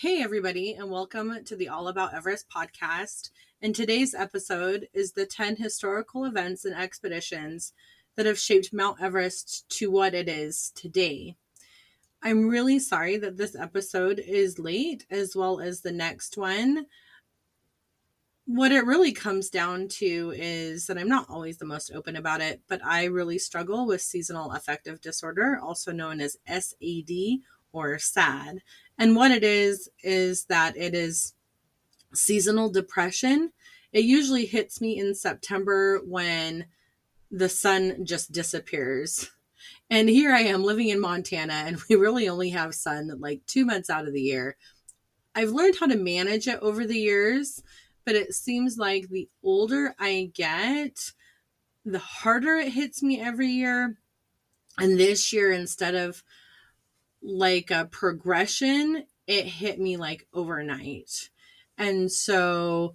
Hey, everybody, and welcome to the All About Everest podcast. And today's episode is the 10 historical events and expeditions that have shaped Mount Everest to what it is today. I'm really sorry that this episode is late, as well as the next one. What it really comes down to is that I'm not always the most open about it, but I really struggle with seasonal affective disorder, also known as SAD or SAD. And what it is, is that it is seasonal depression. It usually hits me in September when the sun just disappears. And here I am living in Montana, and we really only have sun like two months out of the year. I've learned how to manage it over the years, but it seems like the older I get, the harder it hits me every year. And this year, instead of like a progression, it hit me like overnight. And so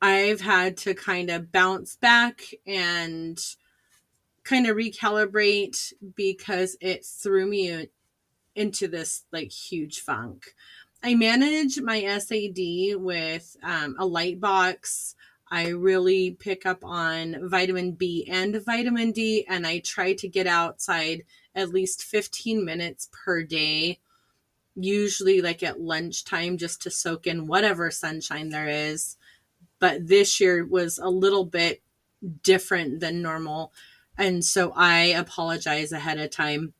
I've had to kind of bounce back and kind of recalibrate because it threw me into this like huge funk. I manage my SAD with um, a light box. I really pick up on vitamin B and vitamin D, and I try to get outside at least 15 minutes per day, usually like at lunchtime, just to soak in whatever sunshine there is. But this year was a little bit different than normal. And so I apologize ahead of time.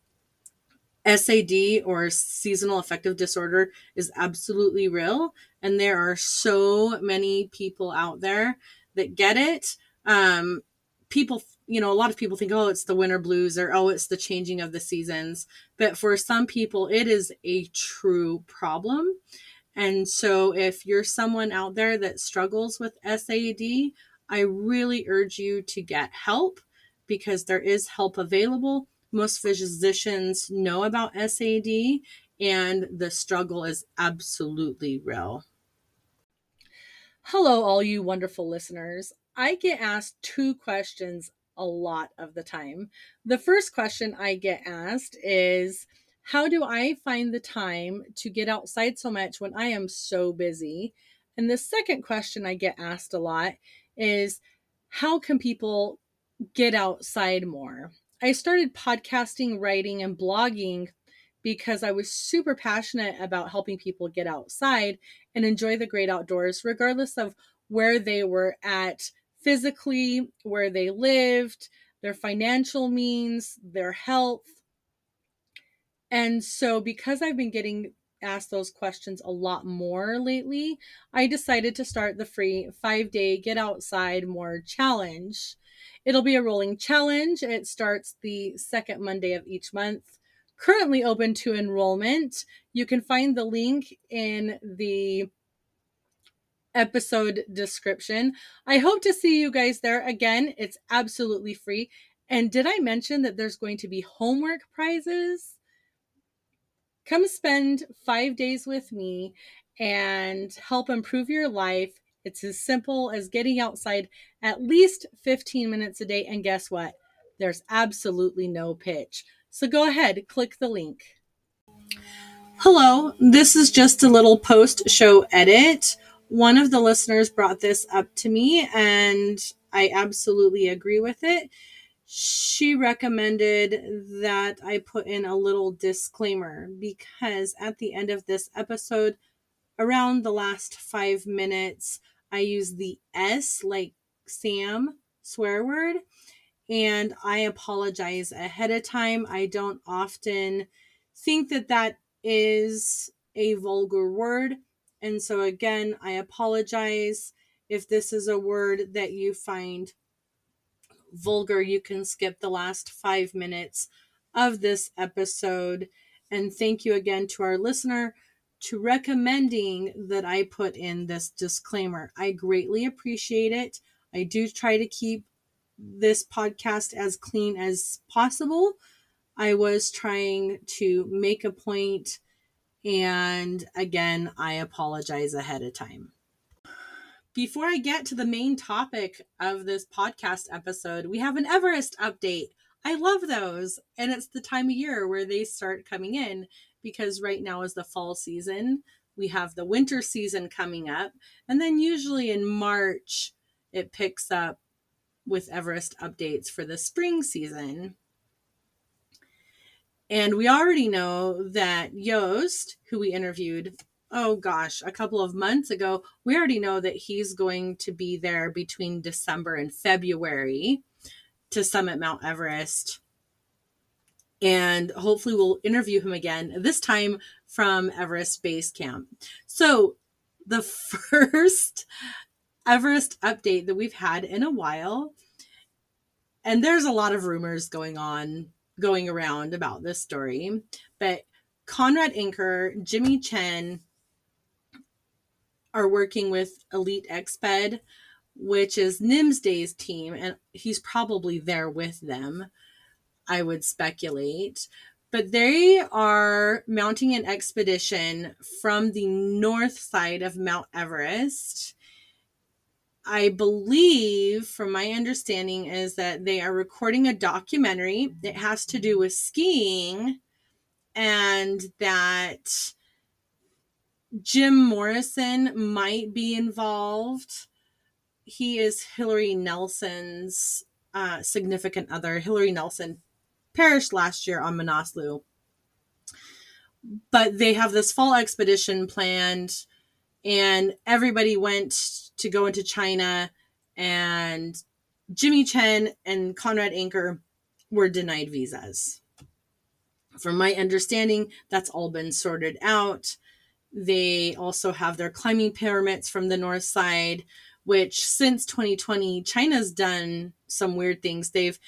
SAD or seasonal affective disorder is absolutely real. And there are so many people out there that get it. Um, people you know, a lot of people think, oh, it's the winter blues or oh, it's the changing of the seasons. But for some people, it is a true problem. And so if you're someone out there that struggles with SAD, I really urge you to get help because there is help available. Most physicians know about SAD and the struggle is absolutely real. Hello, all you wonderful listeners. I get asked two questions a lot of the time. The first question I get asked is How do I find the time to get outside so much when I am so busy? And the second question I get asked a lot is How can people get outside more? I started podcasting, writing, and blogging because I was super passionate about helping people get outside and enjoy the great outdoors, regardless of where they were at physically, where they lived, their financial means, their health. And so, because I've been getting asked those questions a lot more lately, I decided to start the free five day Get Outside More challenge. It'll be a rolling challenge. It starts the second Monday of each month. Currently open to enrollment. You can find the link in the episode description. I hope to see you guys there. Again, it's absolutely free. And did I mention that there's going to be homework prizes? Come spend five days with me and help improve your life. It's as simple as getting outside at least 15 minutes a day. And guess what? There's absolutely no pitch. So go ahead, click the link. Hello, this is just a little post show edit one of the listeners brought this up to me and I absolutely agree with it. She recommended that I put in a little disclaimer because at the end of this episode, around the last five minutes, I use the S like Sam swear word. And I apologize ahead of time. I don't often think that that is a vulgar word and so, again, I apologize if this is a word that you find vulgar. You can skip the last five minutes of this episode. And thank you again to our listener to recommending that I put in this disclaimer. I greatly appreciate it. I do try to keep this podcast as clean as possible. I was trying to make a point and again, I apologize ahead of time. Before I get to the main topic of this podcast episode, we have an Everest update. I love those. And it's the time of year where they start coming in because right now is the fall season. we have the winter season coming up. And then usually in March, it picks up with Everest updates for the spring season. And we already know that Joost, who we interviewed, oh gosh, a couple of months ago, we already know that he's going to be there between December and February to summit Mount Everest. And hopefully, we'll interview him again, this time from Everest Base Camp. So, the first Everest update that we've had in a while, and there's a lot of rumors going on, going around about this story, but Conrad Anker, Jimmy Chin are working with Elite Exped which is Nimsdai's team, and he's probably there with them, I would speculate. But they are mounting an expedition from the north side of Mount Everest. I believe, from my understanding, is that they are recording a documentary that has to do with skiing and that Jim Morrison might be involved he is Hilaree Nelson's uh, significant other. Hilaree Nelson perished last year on Manaslu. But they have this fall expedition planned, and everybody went to go into China, and Jimmy Chin and Conrad Anker were denied visas. From my understanding, that's all been sorted out. They also have their climbing permits from the north side, which since 2020, China's done some weird things. They've,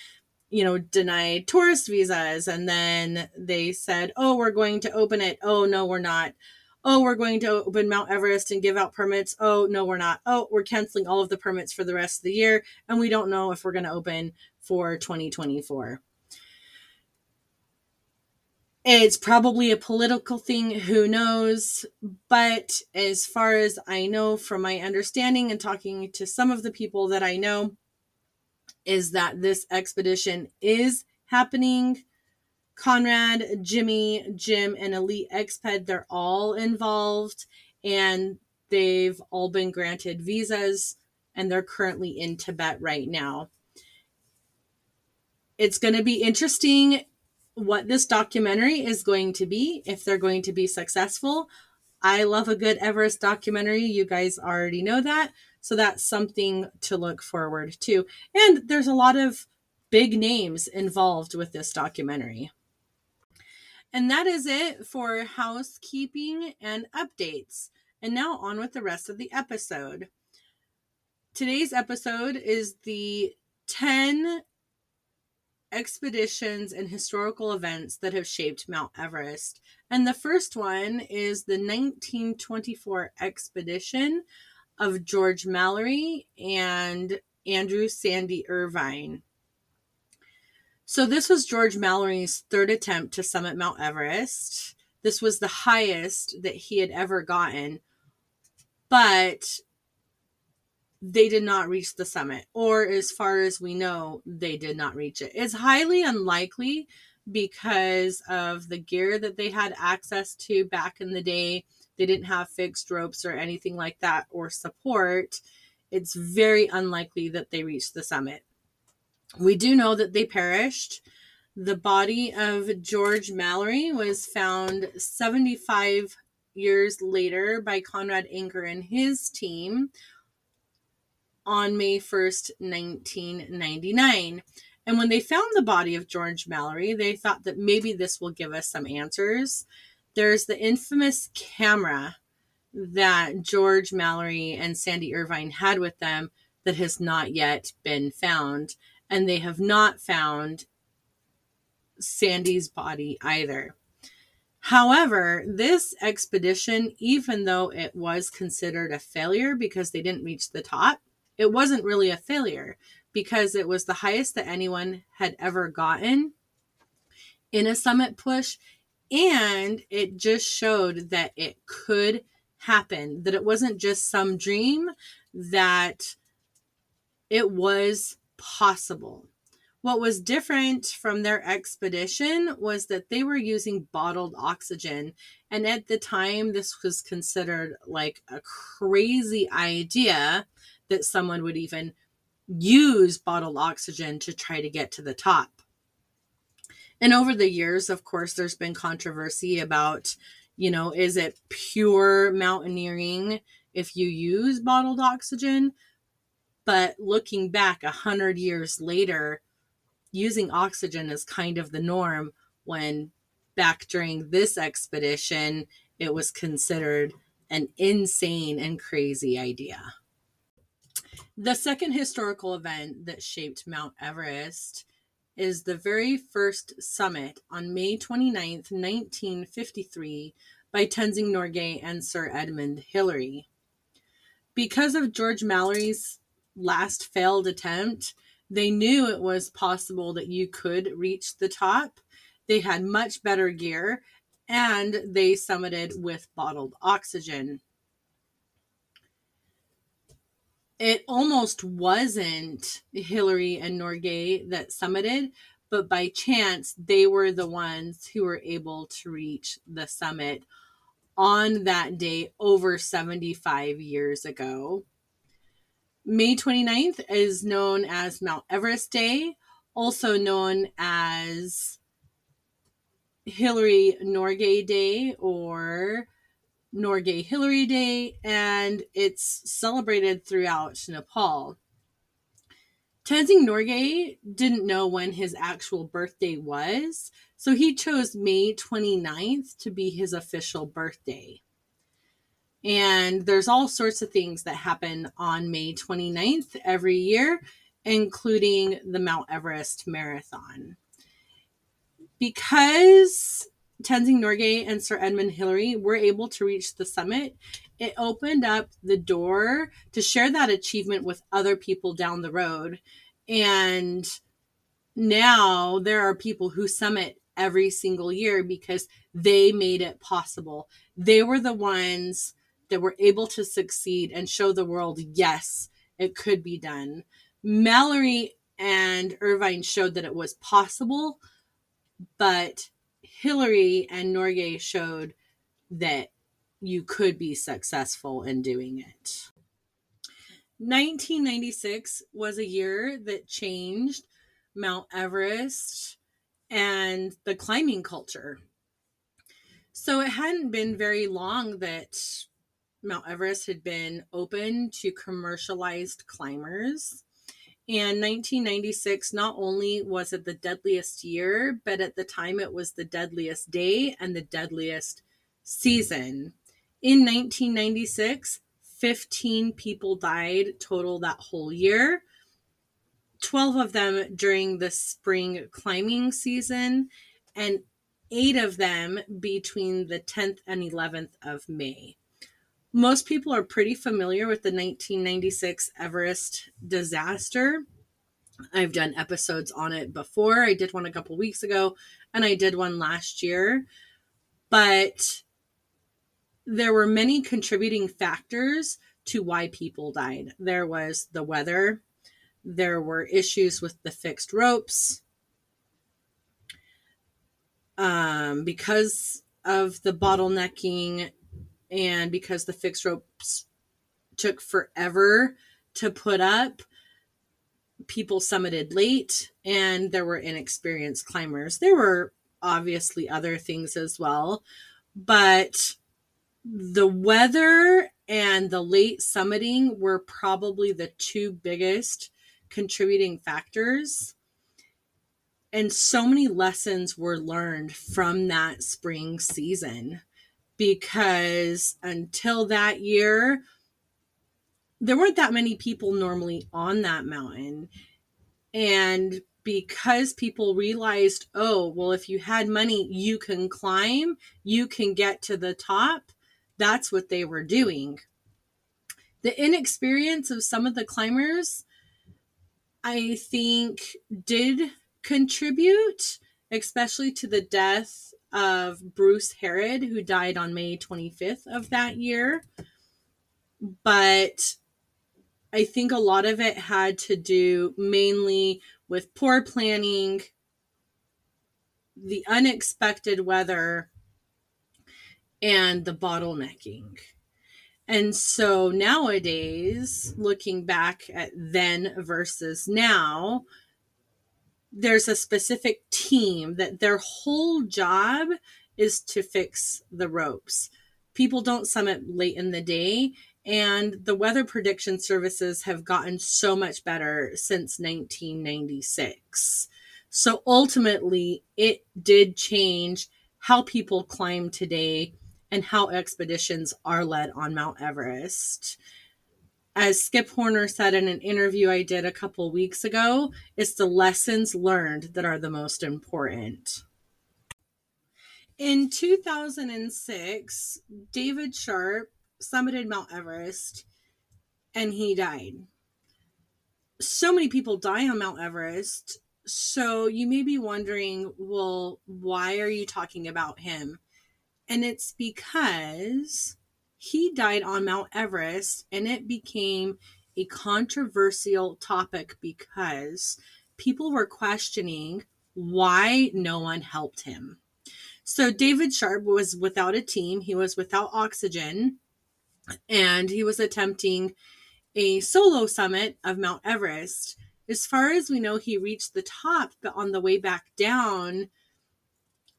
you know, denied tourist visas and then they said, oh, we're going to open it. Oh, no, we're not. Oh, we're going to open Mount Everest and give out permits. Oh, no, we're not. Oh, we're canceling all of the permits for the rest of the year. And we don't know if we're going to open for 2024. It's probably a political thing, who knows? But as far as I know from my understanding and talking to some of the people that I know, is that this expedition is happening. Conrad, Jimmy, Jim, and Elite Exped, they're all involved and they've all been granted visas and they're currently in Tibet right now. It's going to be interesting what this documentary is going to be, if they're going to be successful. I love a good Everest documentary. You guys already know that. So that's something to look forward to. And there's a lot of big names involved with this documentary. And that is it for housekeeping and updates. And now on with the rest of the episode. Today's episode is the 10 expeditions and historical events that have shaped Mount Everest. And the first one is the 1924 expedition of George Mallory and Andrew Sandy Irvine. So, this was George Mallory's third attempt to summit Mount Everest. This was the highest that he had ever gotten. But they did not reach the summit, or as far as we know, they did not reach it. It's highly unlikely because of the gear that they had access to back in the day. They didn't have fixed ropes or anything like that or support. It's very unlikely that they reached the summit. We do know that they perished. The body of George Mallory was found 75 years later by Conrad Anker and his team on May 1st, 1999. And when they found the body of George Mallory, they thought that maybe this will give us some answers. There's the infamous camera that George Mallory and Sandy Irvine had with them that has not yet been found. And they have not found Sandy's body either. However, this expedition, even though it was considered a failure because they didn't reach the top, it wasn't really a failure because it was the highest that anyone had ever gotten in a summit push. And it just showed that it could happen, that it wasn't just some dream, that it was possible. What was different from their expedition was that they were using bottled oxygen. And at the time, this was considered like a crazy idea that someone would even use bottled oxygen to try to get to the top. And over the years, of course, there's been controversy about, you know, is it pure mountaineering if you use bottled oxygen? But looking back a hundred years later, using oxygen is kind of the norm when back during this expedition, it was considered an insane and crazy idea. The second historical event that shaped Mount Everest is the very first summit on May 29th, 1953, by Tenzing Norgay and Sir Edmund Hillary. Because of George Mallory's last failed attempt, they knew it was possible that you could reach the top. They had much better gear and they summited with bottled oxygen. It almost wasn't Hillary and Norgay that summited, but by chance, they were the ones who were able to reach the summit on that day over 75 years ago. May 29th is known as Mount Everest Day, also known as Hillary Norgay Day or Norgay Hillary Day, and it's celebrated throughout Nepal. Tenzing Norgay didn't know when his actual birthday was, so he chose May 29th to be his official birthday. And there's all sorts of things that happen on May 29th every year, including the Mount Everest Marathon. Because Tenzing Norgay and Sir Edmund Hillary were able to reach the summit, it opened up the door to share that achievement with other people down the road. And now there are people who summit every single year because they made it possible. They were the ones that were able to succeed and show the world, yes, it could be done. Mallory and Irvine showed that it was possible, but Hillary and Norgay showed that you could be successful in doing it. 1996 was a year that changed Mount Everest and the climbing culture. So it hadn't been very long that Mount Everest had been open to commercialized climbers. And 1996 not only was it the deadliest year, but at the time it was the deadliest day and the deadliest season. In 1996, 15 people died total that whole year. 12 of them during the spring climbing season, and eight of them between the 10th and 11th of May most people are pretty familiar with the 1996 Everest disaster. I've done episodes on it before. I did one a couple weeks ago and I did one last year. But there were many contributing factors to why people died. There was the weather, there were issues with the fixed ropes. Um, because of the bottlenecking and because the fixed ropes took forever to put up, people summited late and there were inexperienced climbers. There were obviously other things as well, but the weather and the late summiting were probably the two biggest contributing factors. And so many lessons were learned from that spring season because until that year, there weren't that many people normally on that mountain. And because people realized, oh, well, if you had money, you can climb, you can get to the top, that's what they were doing. The inexperience of some of the climbers, I think, did contribute, especially to the death of Bruce Herrod, who died on May 25th of that year. But I think a lot of it had to do mainly with poor planning, the unexpected weather, and the bottlenecking. And so nowadays, looking back at then versus now, there's a specific team that their whole job is to fix the ropes. People don't summit late in the day, and the weather prediction services have gotten so much better since 1996. So ultimately, it did change how people climb today and how expeditions are led on Mount Everest as Skip Horner said in an interview I did a couple weeks ago, it's the lessons learned that are the most important. In 2006, David Sharp summited Mount Everest and he died. So many people die on Mount Everest. So you may be wondering, well, why are you talking about him? And it's because he died on Mount Everest and it became a controversial topic because people were questioning why no one helped him. So David Sharp was without a team, he was without oxygen, and he was attempting a solo summit of Mount Everest. As far as we know, he reached the top, but on the way back down,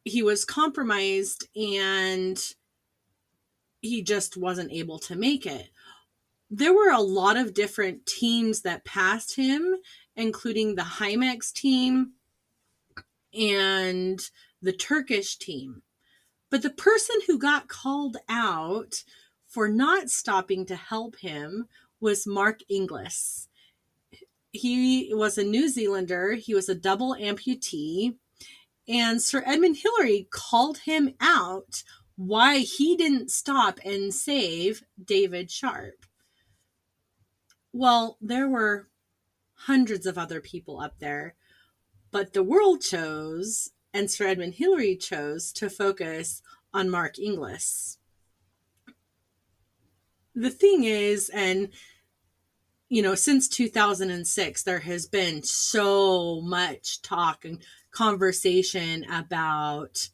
he was compromised and he just wasn't able to make it. There were a lot of different teams that passed him, including the Himex team and the Turkish team. But the person who got called out for not stopping to help him was Mark Inglis. He was a New Zealander, he was a double amputee, and Sir Edmund Hillary called him out why he didn't stop and save David Sharp. Well, there were hundreds of other people up there, but the world chose, and Sir Edmund Hillary chose to focus on Mark Inglis. The thing is, and you know, since 2006, there has been so much talk and conversation about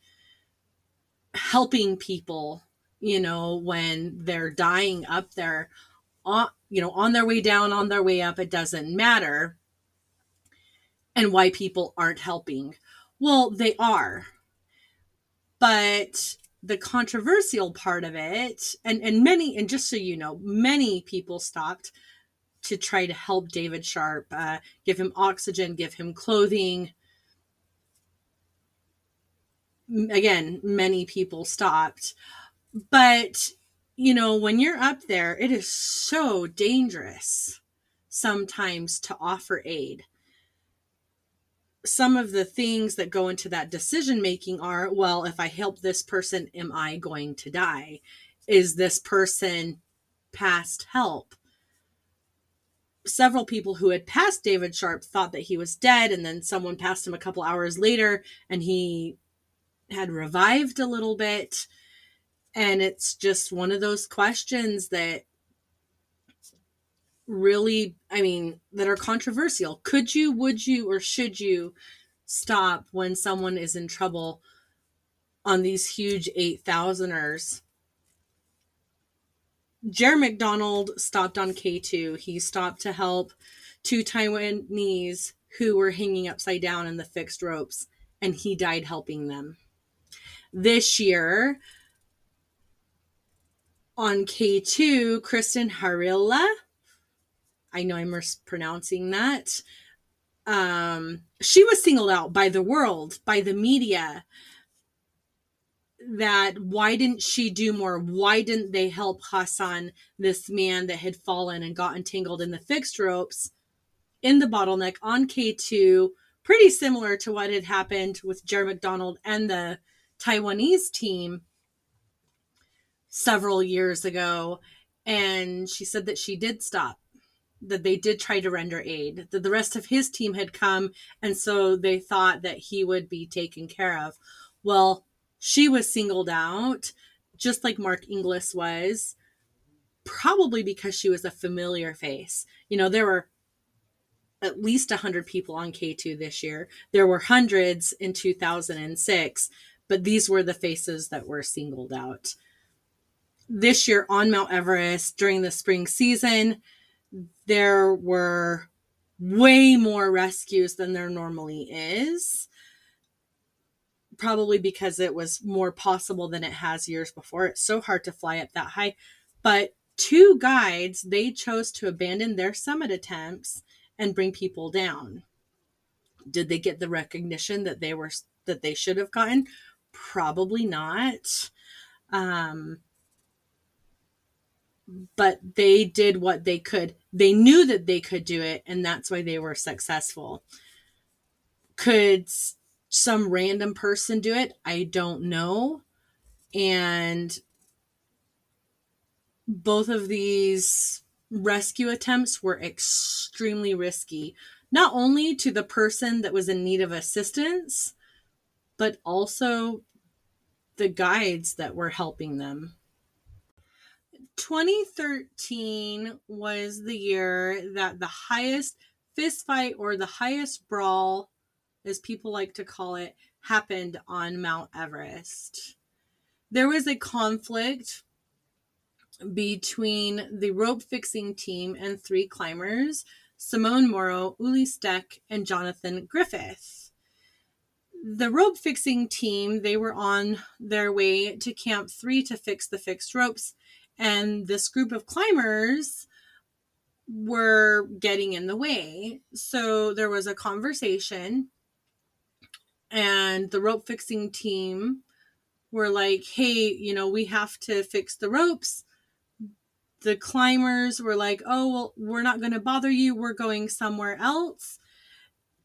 helping people, you know, when they're dying up there, on, you know, on their way down, on their way up, it doesn't matter. And why people aren't helping. Well, they are. But the controversial part of it, and, and many, and just so you know, many people stopped to try to help David Sharp, uh, give him oxygen, give him clothing, again, many people stopped. But, you know, when you're up there, it is so dangerous sometimes to offer aid. Some of the things that go into that decision making are well, if I help this person, am I going to die? Is this person past help? several people who had passed David Sharp thought that he was dead, and then someone passed him a couple hours later and he had revived a little bit. And it's just one of those questions that really, I mean, that are controversial. Could you, would you, or should you stop when someone is in trouble on these huge 8,000ers? Jerry McDonald stopped on K2. He stopped to help two Taiwanese who were hanging upside down in the fixed ropes, and he died helping them this year on K2, Kristin Harila. I know I'm mispronouncing that. Um, she was singled out by the world, by the media, that why didn't she do more? Why didn't they help Hassan, this man that had fallen and got entangled in the fixed ropes in the bottleneck on K2? Pretty similar to what had happened with Jerry McDonald and the Taiwanese team several years ago. And she said that she did stop, that they did try to render aid, that the rest of his team had come. And so they thought that he would be taken care of. Well, she was singled out, just like Mark Inglis was. probably because she was a familiar face. You know, there were at least 100 people on K2 this year. There were hundreds in 2006, but these were the faces that were singled out. This year on Mount Everest during the spring season, there were way more rescues than there normally is. Probably because it was more possible than it has years before. It's so hard to fly up that high. But two guides, they chose to abandon their summit attempts and bring people down. Did they get the recognition that they were that they should have gotten? Probably not. Um, but they did what they could. They knew that they could do it, and that's why they were successful. Could some random person do it? I don't know. And both of these rescue attempts were extremely risky, not only to the person that was in need of assistance, but also the guides that were helping them. 2013 was the year that the highest fist fight or the highest brawl, as people like to call it, happened on Mount Everest. There was a conflict between the rope fixing team and three climbers Simone Moro, Ueli Steck, and Jonathan Griffith. The rope fixing team, they were on their way to Camp 3 to fix the fixed ropes, and this group of climbers were getting in the way. So there was a conversation, and the rope fixing team were like, hey, you know, we have to fix the ropes the climbers were like, oh, well, we're not going to bother you. We're going somewhere else.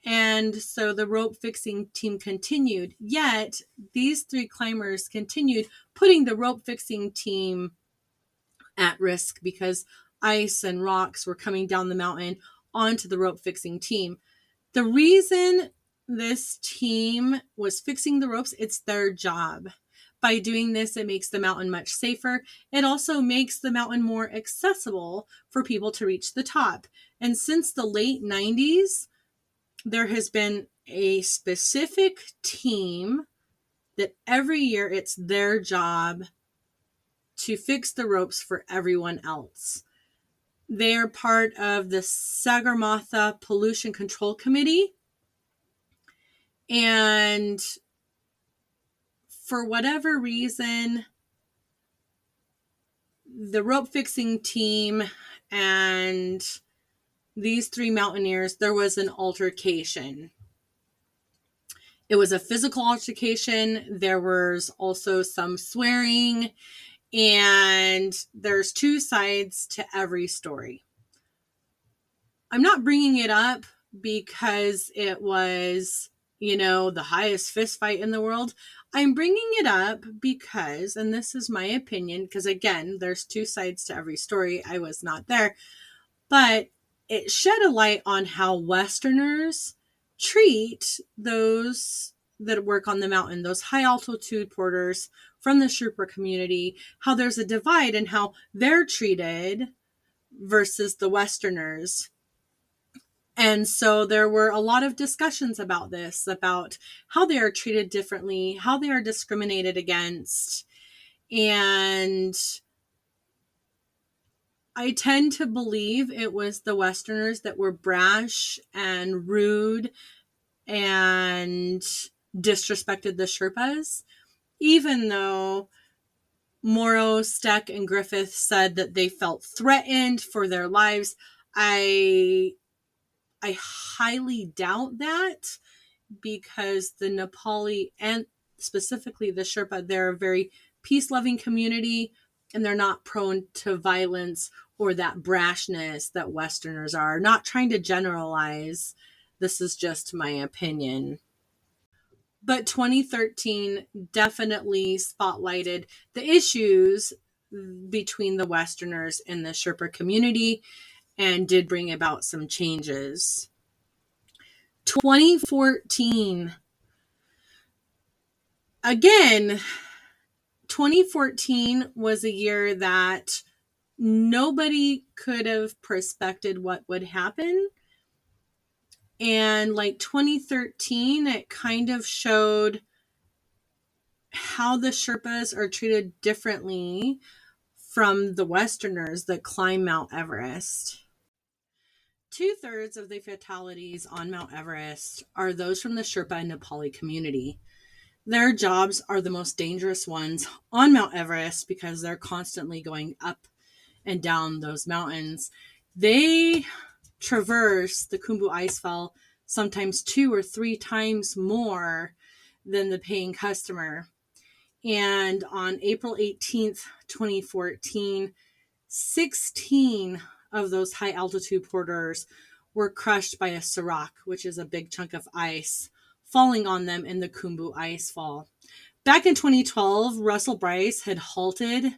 And so the rope fixing team continued. Yet these three climbers continued, putting the rope fixing team at risk because ice and rocks were coming down the mountain onto the rope fixing team. The reason this team was fixing the ropes, it's their job. By doing this, it makes the mountain much safer. It also makes the mountain more accessible for people to reach the top. And since the late 90s, there has been a specific team that every year it's their job to fix the ropes for everyone else. They are part of the Sagarmatha Pollution Control Committee. And for whatever reason, the rope fixing team and these three mountaineers, there was an altercation. It was a physical altercation. There was also some swearing, and there's two sides to every story. I'm not bringing it up because it was, you know, the highest fist fight in the world. I'm bringing it up because, and this is my opinion, because again, there's two sides to every story. I was not there, but it shed a light on how Westerners treat those that work on the mountain, those high altitude porters from the Sherpa community, how there's a divide and how they're treated versus the Westerners. And so there were a lot of discussions about this, about how they are treated differently, how they are discriminated against. And I tend to believe it was the Westerners that were brash and rude and disrespected the Sherpas, even though Moro, Steck, and Griffith said that they felt threatened for their lives. I I highly doubt that because the Nepali and specifically the Sherpa, they're a very peace loving community and they're not prone to violence or that brashness that Westerners are. Not trying to generalize, this is just my opinion. But 2013 definitely spotlighted the issues between the Westerners and the Sherpa community and did bring about some changes. 2014. Again, 2014 was a year that nobody could have prospected what would happen. And like 2013, it kind of showed how the Sherpas are treated differently from the Westerners that climb Mount Everest. Two thirds of the fatalities on Mount Everest are those from the Sherpa and Nepali community. Their jobs are the most dangerous ones on Mount Everest because they're constantly going up and down those mountains. They traverse the Khumbu Icefall sometimes two or three times more than the paying customer. And on April 18th, 2014, 16 of those high altitude porters were crushed by a serac, which is a big chunk of ice, falling on them in the Khumbu Icefall. Back in 2012, Russell Brice had halted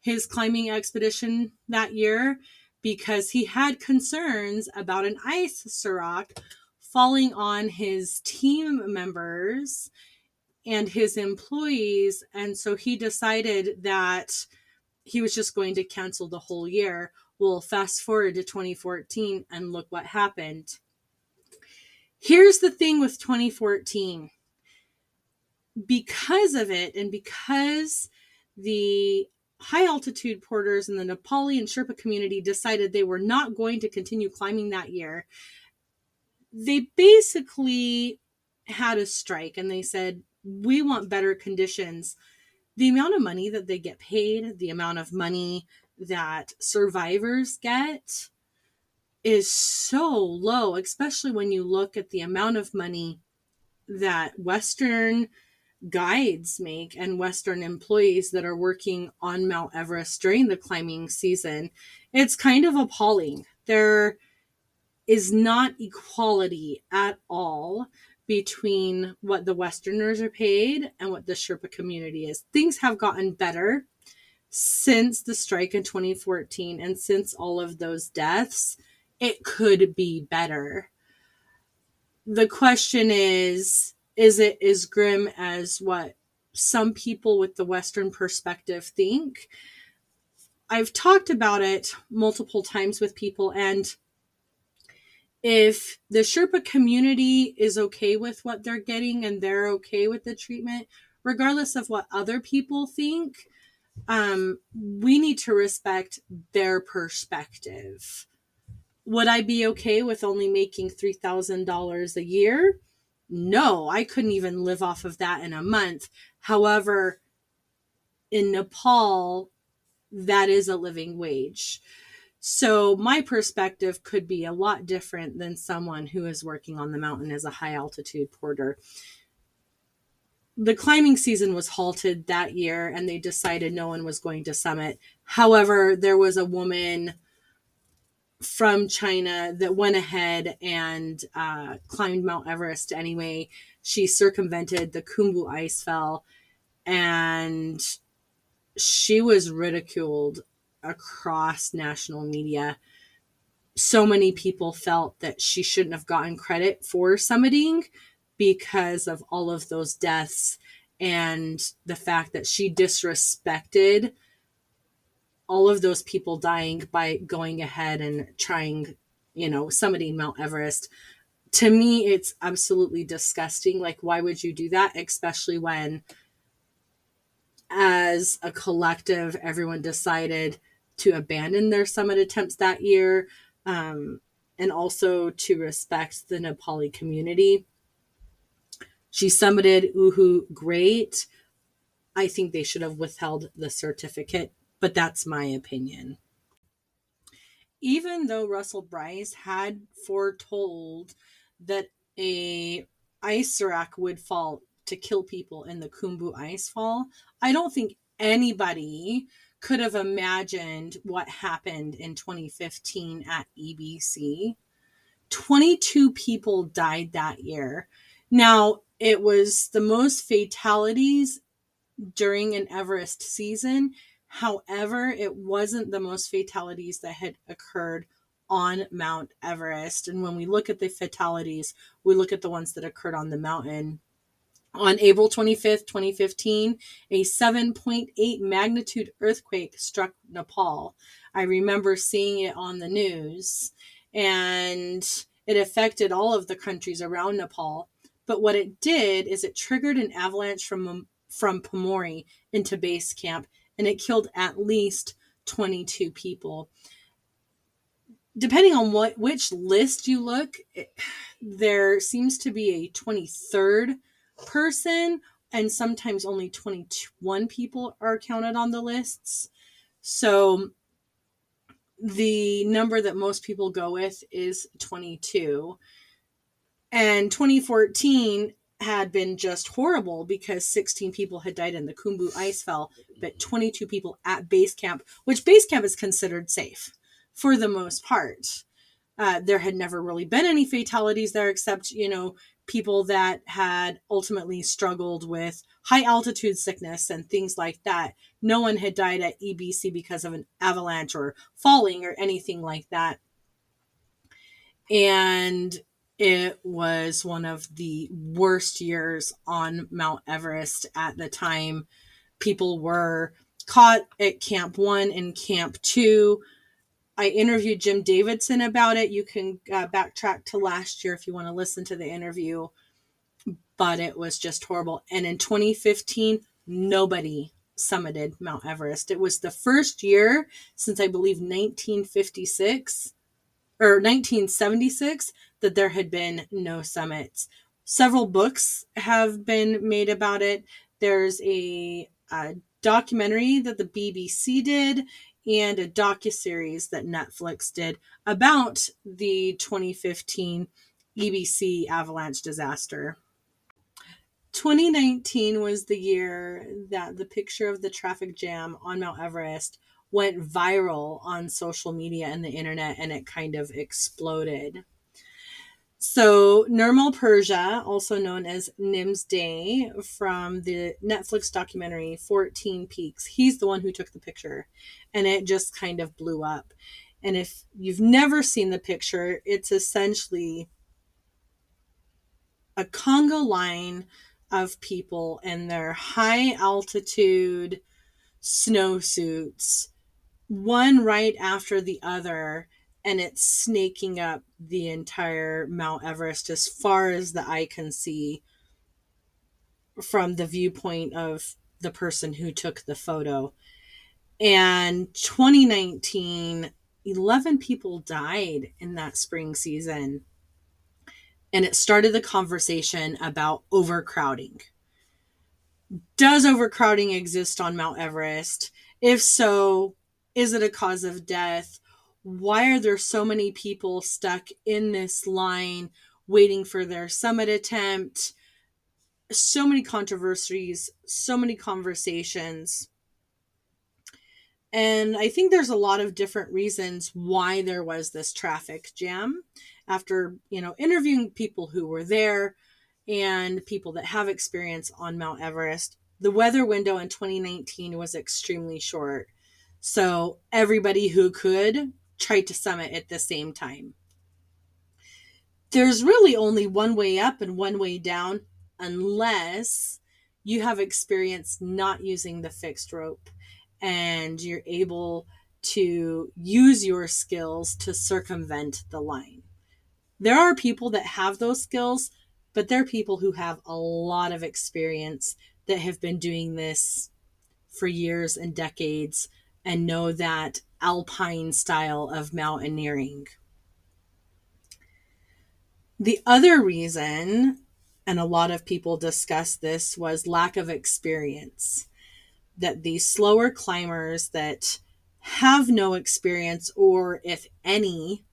his climbing expedition that year because he had concerns about an ice serac falling on his team members and his employees. And so he decided that he was just going to cancel the whole year. Well, fast forward to 2014 and look what happened. Here's the thing with 2014 because of it, and because the high altitude porters in the Nepali and Sherpa community decided they were not going to continue climbing that year, they basically had a strike and they said, We want better conditions. The amount of money that they get paid, the amount of money that survivors get is so low, especially when you look at the amount of money that Western guides make and Western employees that are working on Mount Everest during the climbing season. It's kind of appalling. There is not equality at all between what the Westerners are paid and what the Sherpa community is. Things have gotten better since the strike in 2014 and since all of those deaths. It could be better. The question is is it as grim as what some people with the Western perspective think? I've talked about it multiple times with people, and if the Sherpa community is okay with what they're getting and they're okay with the treatment, regardless of what other people think, um, we need to respect their perspective. Would I be okay with only making $3,000 a year? No, I couldn't even live off of that in a month. However, in Nepal, that is a living wage. So my perspective could be a lot different than someone who is working on the mountain as a high altitude porter. The climbing season was halted that year and they decided no one was going to summit. However, there was a woman from China that went ahead and uh, climbed Mount Everest anyway. She circumvented the Khumbu Icefall and she was ridiculed across national media. So many people felt that she shouldn't have gotten credit for summiting because of all of those deaths and the fact that she disrespected all of those people dying by going ahead and trying, you know, summiting Mount Everest. To me, it's absolutely disgusting. Like, why would you do that? Especially when, as a collective, everyone decided to abandon their summit attempts that year um, and also to respect the Nepali community. She summited Uhu great. I think they should have withheld the certificate, but that's my opinion. Even though Russell Brice had foretold that a ice serac would fall to kill people in the Khumbu Icefall, I don't think anybody could have imagined what happened in 2015 at EBC. 22 people died that year. Now, it was the most fatalities during an Everest season. However, it wasn't the most fatalities that had occurred on Mount Everest. And when we look at the fatalities, we look at the ones that occurred on the mountain. On April 25th, 2015, a 7.8 magnitude earthquake struck Nepal. I remember seeing it on the news, and it affected all of the countries around Nepal. But what it did is it triggered an avalanche from from Pumori into base camp, and it killed at least 22 people. Depending on what which list you look, there seems to be a 23rd person, and sometimes only 21 people are counted on the lists. So the number that most people go with is 22. And 2014 had been just horrible because 16 people had died in the Khumbu ice fall, but 22 people at base camp, which base camp is considered safe for the most part. Uh, there had never really been any fatalities there except, you know, people that had ultimately struggled with high altitude sickness and things like that. No one had died at EBC because of an avalanche or falling or anything like that. And it was one of the worst years on Mount Everest at the time. People were caught at Camp One and Camp Two. I interviewed Jim Davidson about it. You can uh, backtrack to last year if you want to listen to the interview. But it was just horrible. And in 2015, nobody summited Mount Everest. It was the first year since I believe 1956 or 1976 that there had been no summits. Several books have been made about it. There's a, a documentary that the BBC did and a docu-series that Netflix did about the 2015 EBC avalanche disaster. 2019 was the year that the picture of the traffic jam on Mount Everest went viral on social media and the internet and it kind of exploded. So, Nirmal Purja, also known as Nimsdai from the Netflix documentary 14 Peaks, he's the one who took the picture and it just kind of blew up. And if you've never seen the picture, it's essentially a conga line of people in their high altitude snowsuits, one right after the other and it's snaking up the entire Mount Everest as far as the eye can see from the viewpoint of the person who took the photo. And 2019, 11 people died in that spring season. And it started the conversation about overcrowding. Does overcrowding exist on Mount Everest? If so, is it a cause of death? why are there so many people stuck in this line waiting for their summit attempt? So many controversies, so many conversations. And I think there's a lot of different reasons why there was this traffic jam. After, you know, interviewing people who were there and people that have experience on Mount Everest, the weather window in 2019 was extremely short. So everybody who could tried to summit at the same time. There's really only one way up and one way down, unless you have experience not using the fixed rope and you're able to use your skills to circumvent the line. There are people that have those skills, but they're people who have a lot of experience that have been doing this for years and decades and know that alpine style of mountaineering. The other reason, and a lot of people discuss this, was lack of experience. That these slower climbers that have no experience, or if any,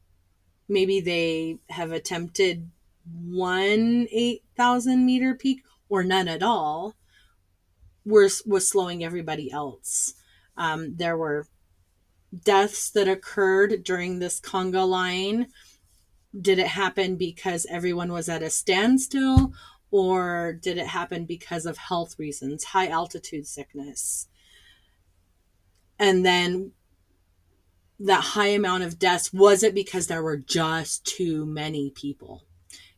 maybe they have attempted one 8,000 meter peak or none at all, was, was slowing everybody else. Um, there were deaths that occurred during this conga line. Did it happen because everyone was at a standstill, or did it happen because of health reasons, high altitude sickness? And then that high amount of deaths, was it because there were just too many people?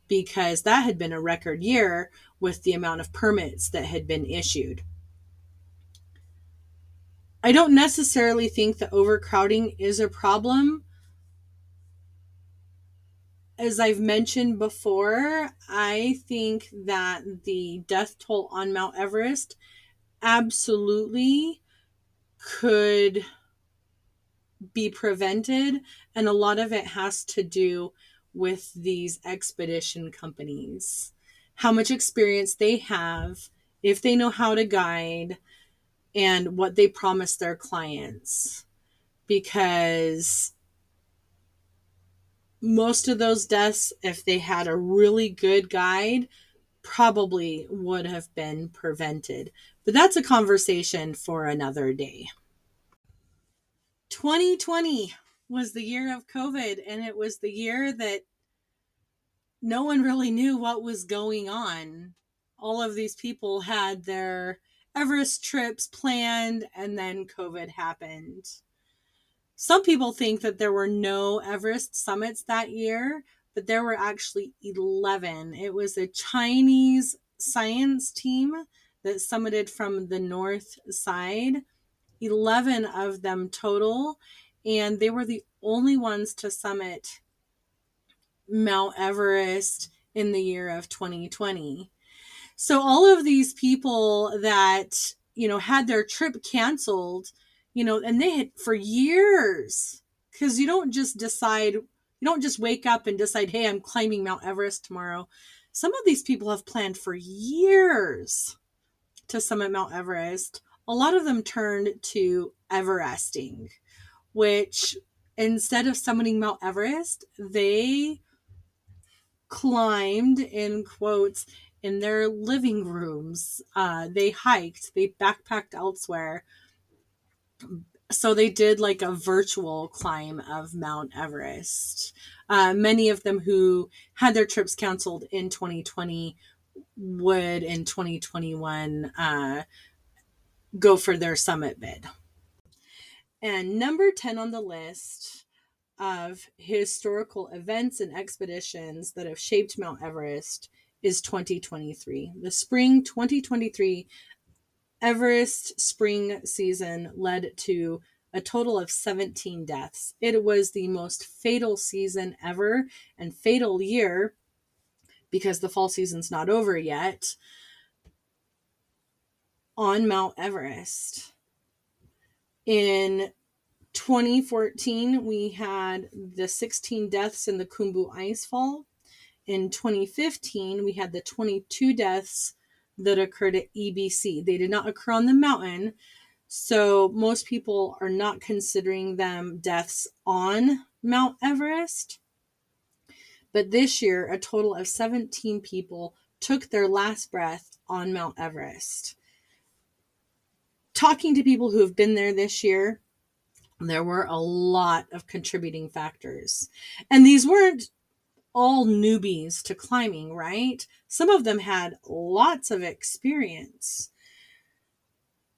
Because that had been a record year with the amount of permits that had been issued. I don't necessarily think that overcrowding is a problem. As I've mentioned before, I think that the death toll on Mount Everest absolutely could be prevented, and a lot of it has to do with these expedition companies. How much experience they have, if they know how to guide, and what they promise their clients. Because most of those deaths, if they had a really good guide, probably would have been prevented. But that's a conversation for another day. 2020 was the year of COVID, and it was the year that no one really knew what was going on. All of these people had their Everest trips planned, and then COVID happened. Some people think that there were no Everest summits that year, but there were actually 11. It was a Chinese science team that summited from the north side 11 of them total, and they were the only ones to summit Mount Everest in the year of 2020. So all of these people that, you know, had their trip canceled, you know, and they had for years because you don't just decide, you don't just wake up and decide, hey, I'm climbing Mount Everest tomorrow. Some of these people have planned for years to summit Mount Everest a lot of them turned to Everesting, which instead of summiting Mount Everest, they climbed in quotes in their living rooms. Uh, they hiked, they backpacked elsewhere. So they did like a virtual climb of Mount Everest. Uh, many of them who had their trips canceled in 2020 would in 2021 uh, go for their summit bid. And number 10 on the list of historical events and expeditions that have shaped Mount Everest is 2023. The spring 2023 Everest spring season led to a total of 17 deaths. It was the most fatal season ever and fatal year because the fall season's not over yet on Mount Everest. In 2014, we had the 16 deaths in the Khumbu Icefall. In 2015, we had the 22 deaths that occurred at EBC. They did not occur on the mountain, so most people are not considering them deaths on Mount Everest. But this year, a total of 17 people took their last breath on Mount Everest talking to people who have been there this year, there were a lot of contributing factors. And these weren't all newbies to climbing, right? Some of them had lots of experience.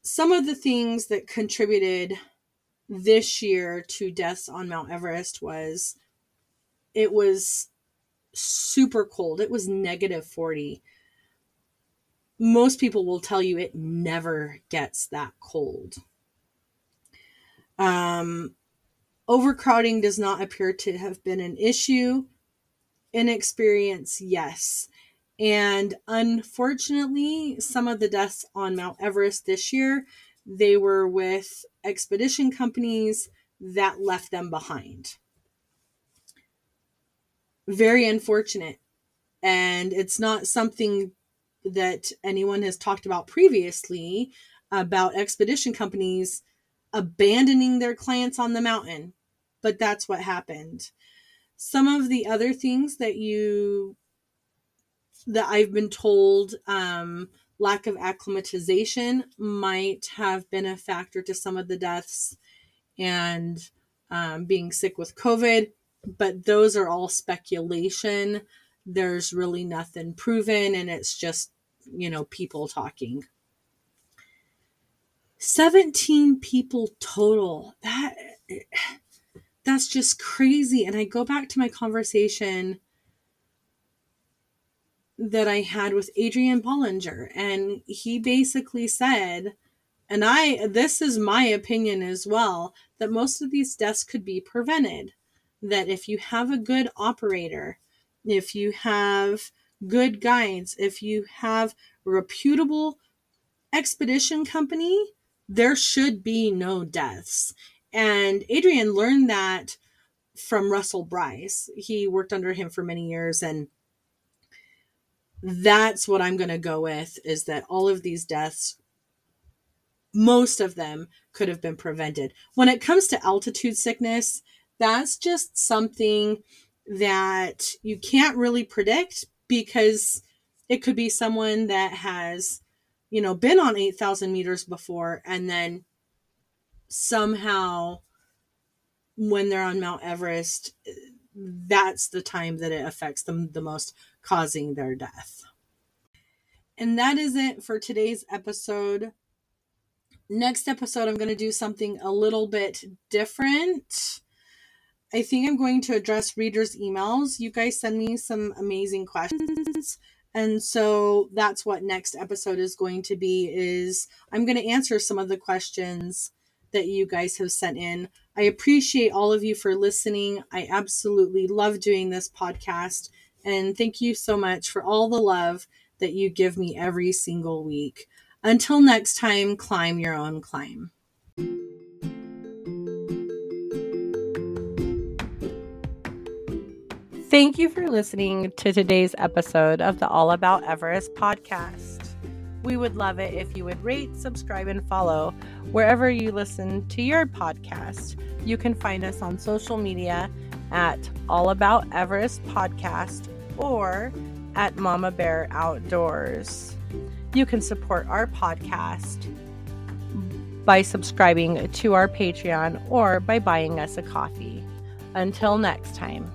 Some of the things that contributed this year to deaths on Mount Everest was it was super cold. It was negative 40 most people will tell you it never gets that cold. Um, overcrowding does not appear to have been an issue. Inexperience, yes. And unfortunately, some of the deaths on Mount Everest this year, they were with expedition companies that left them behind. Very unfortunate. And it's not something that anyone has talked about previously about expedition companies abandoning their clients on the mountain, but that's what happened. Some of the other things that you that I've been told um, lack of acclimatization might have been a factor to some of the deaths and um, being sick with COVID, but those are all speculation there's really nothing proven and it's just, you know, people talking. 17 people total. That that's just crazy. And I go back to my conversation that I had with Adrian Ballinger. And he basically said, and I, this is my opinion as well, that most of these deaths could be prevented. That if you have a good operator, if you have good guides, if you have reputable expedition company, there should be no deaths. And Adrian learned that from Russell Brice. He worked under him for many years and that's what I'm going to go with is that all of these deaths most of them could have been prevented. When it comes to altitude sickness, that's just something that you can't really predict because it could be someone that has, you know, been on 8,000 meters before and then somehow when they're on Mount Everest, that's the time that it affects them the most, causing their death. And that is it for today's episode. Next episode, I'm going to do something a little bit different. I think I'm going to address readers' emails. You guys send me some amazing questions. And so that's what next episode is going to be is I'm going to answer some of the questions that you guys have sent in. I appreciate all of you for listening. I absolutely love doing this podcast and thank you so much for all the love that you give me every single week. Until next time, climb your own climb. Thank you for listening to today's episode of the All About Everest podcast. We would love it if you would rate, subscribe, and follow wherever you listen to your podcast. You can find us on social media at All About Everest Podcast or at Mama Bear Outdoors. You can support our podcast by subscribing to our Patreon or by buying us a coffee. Until next time.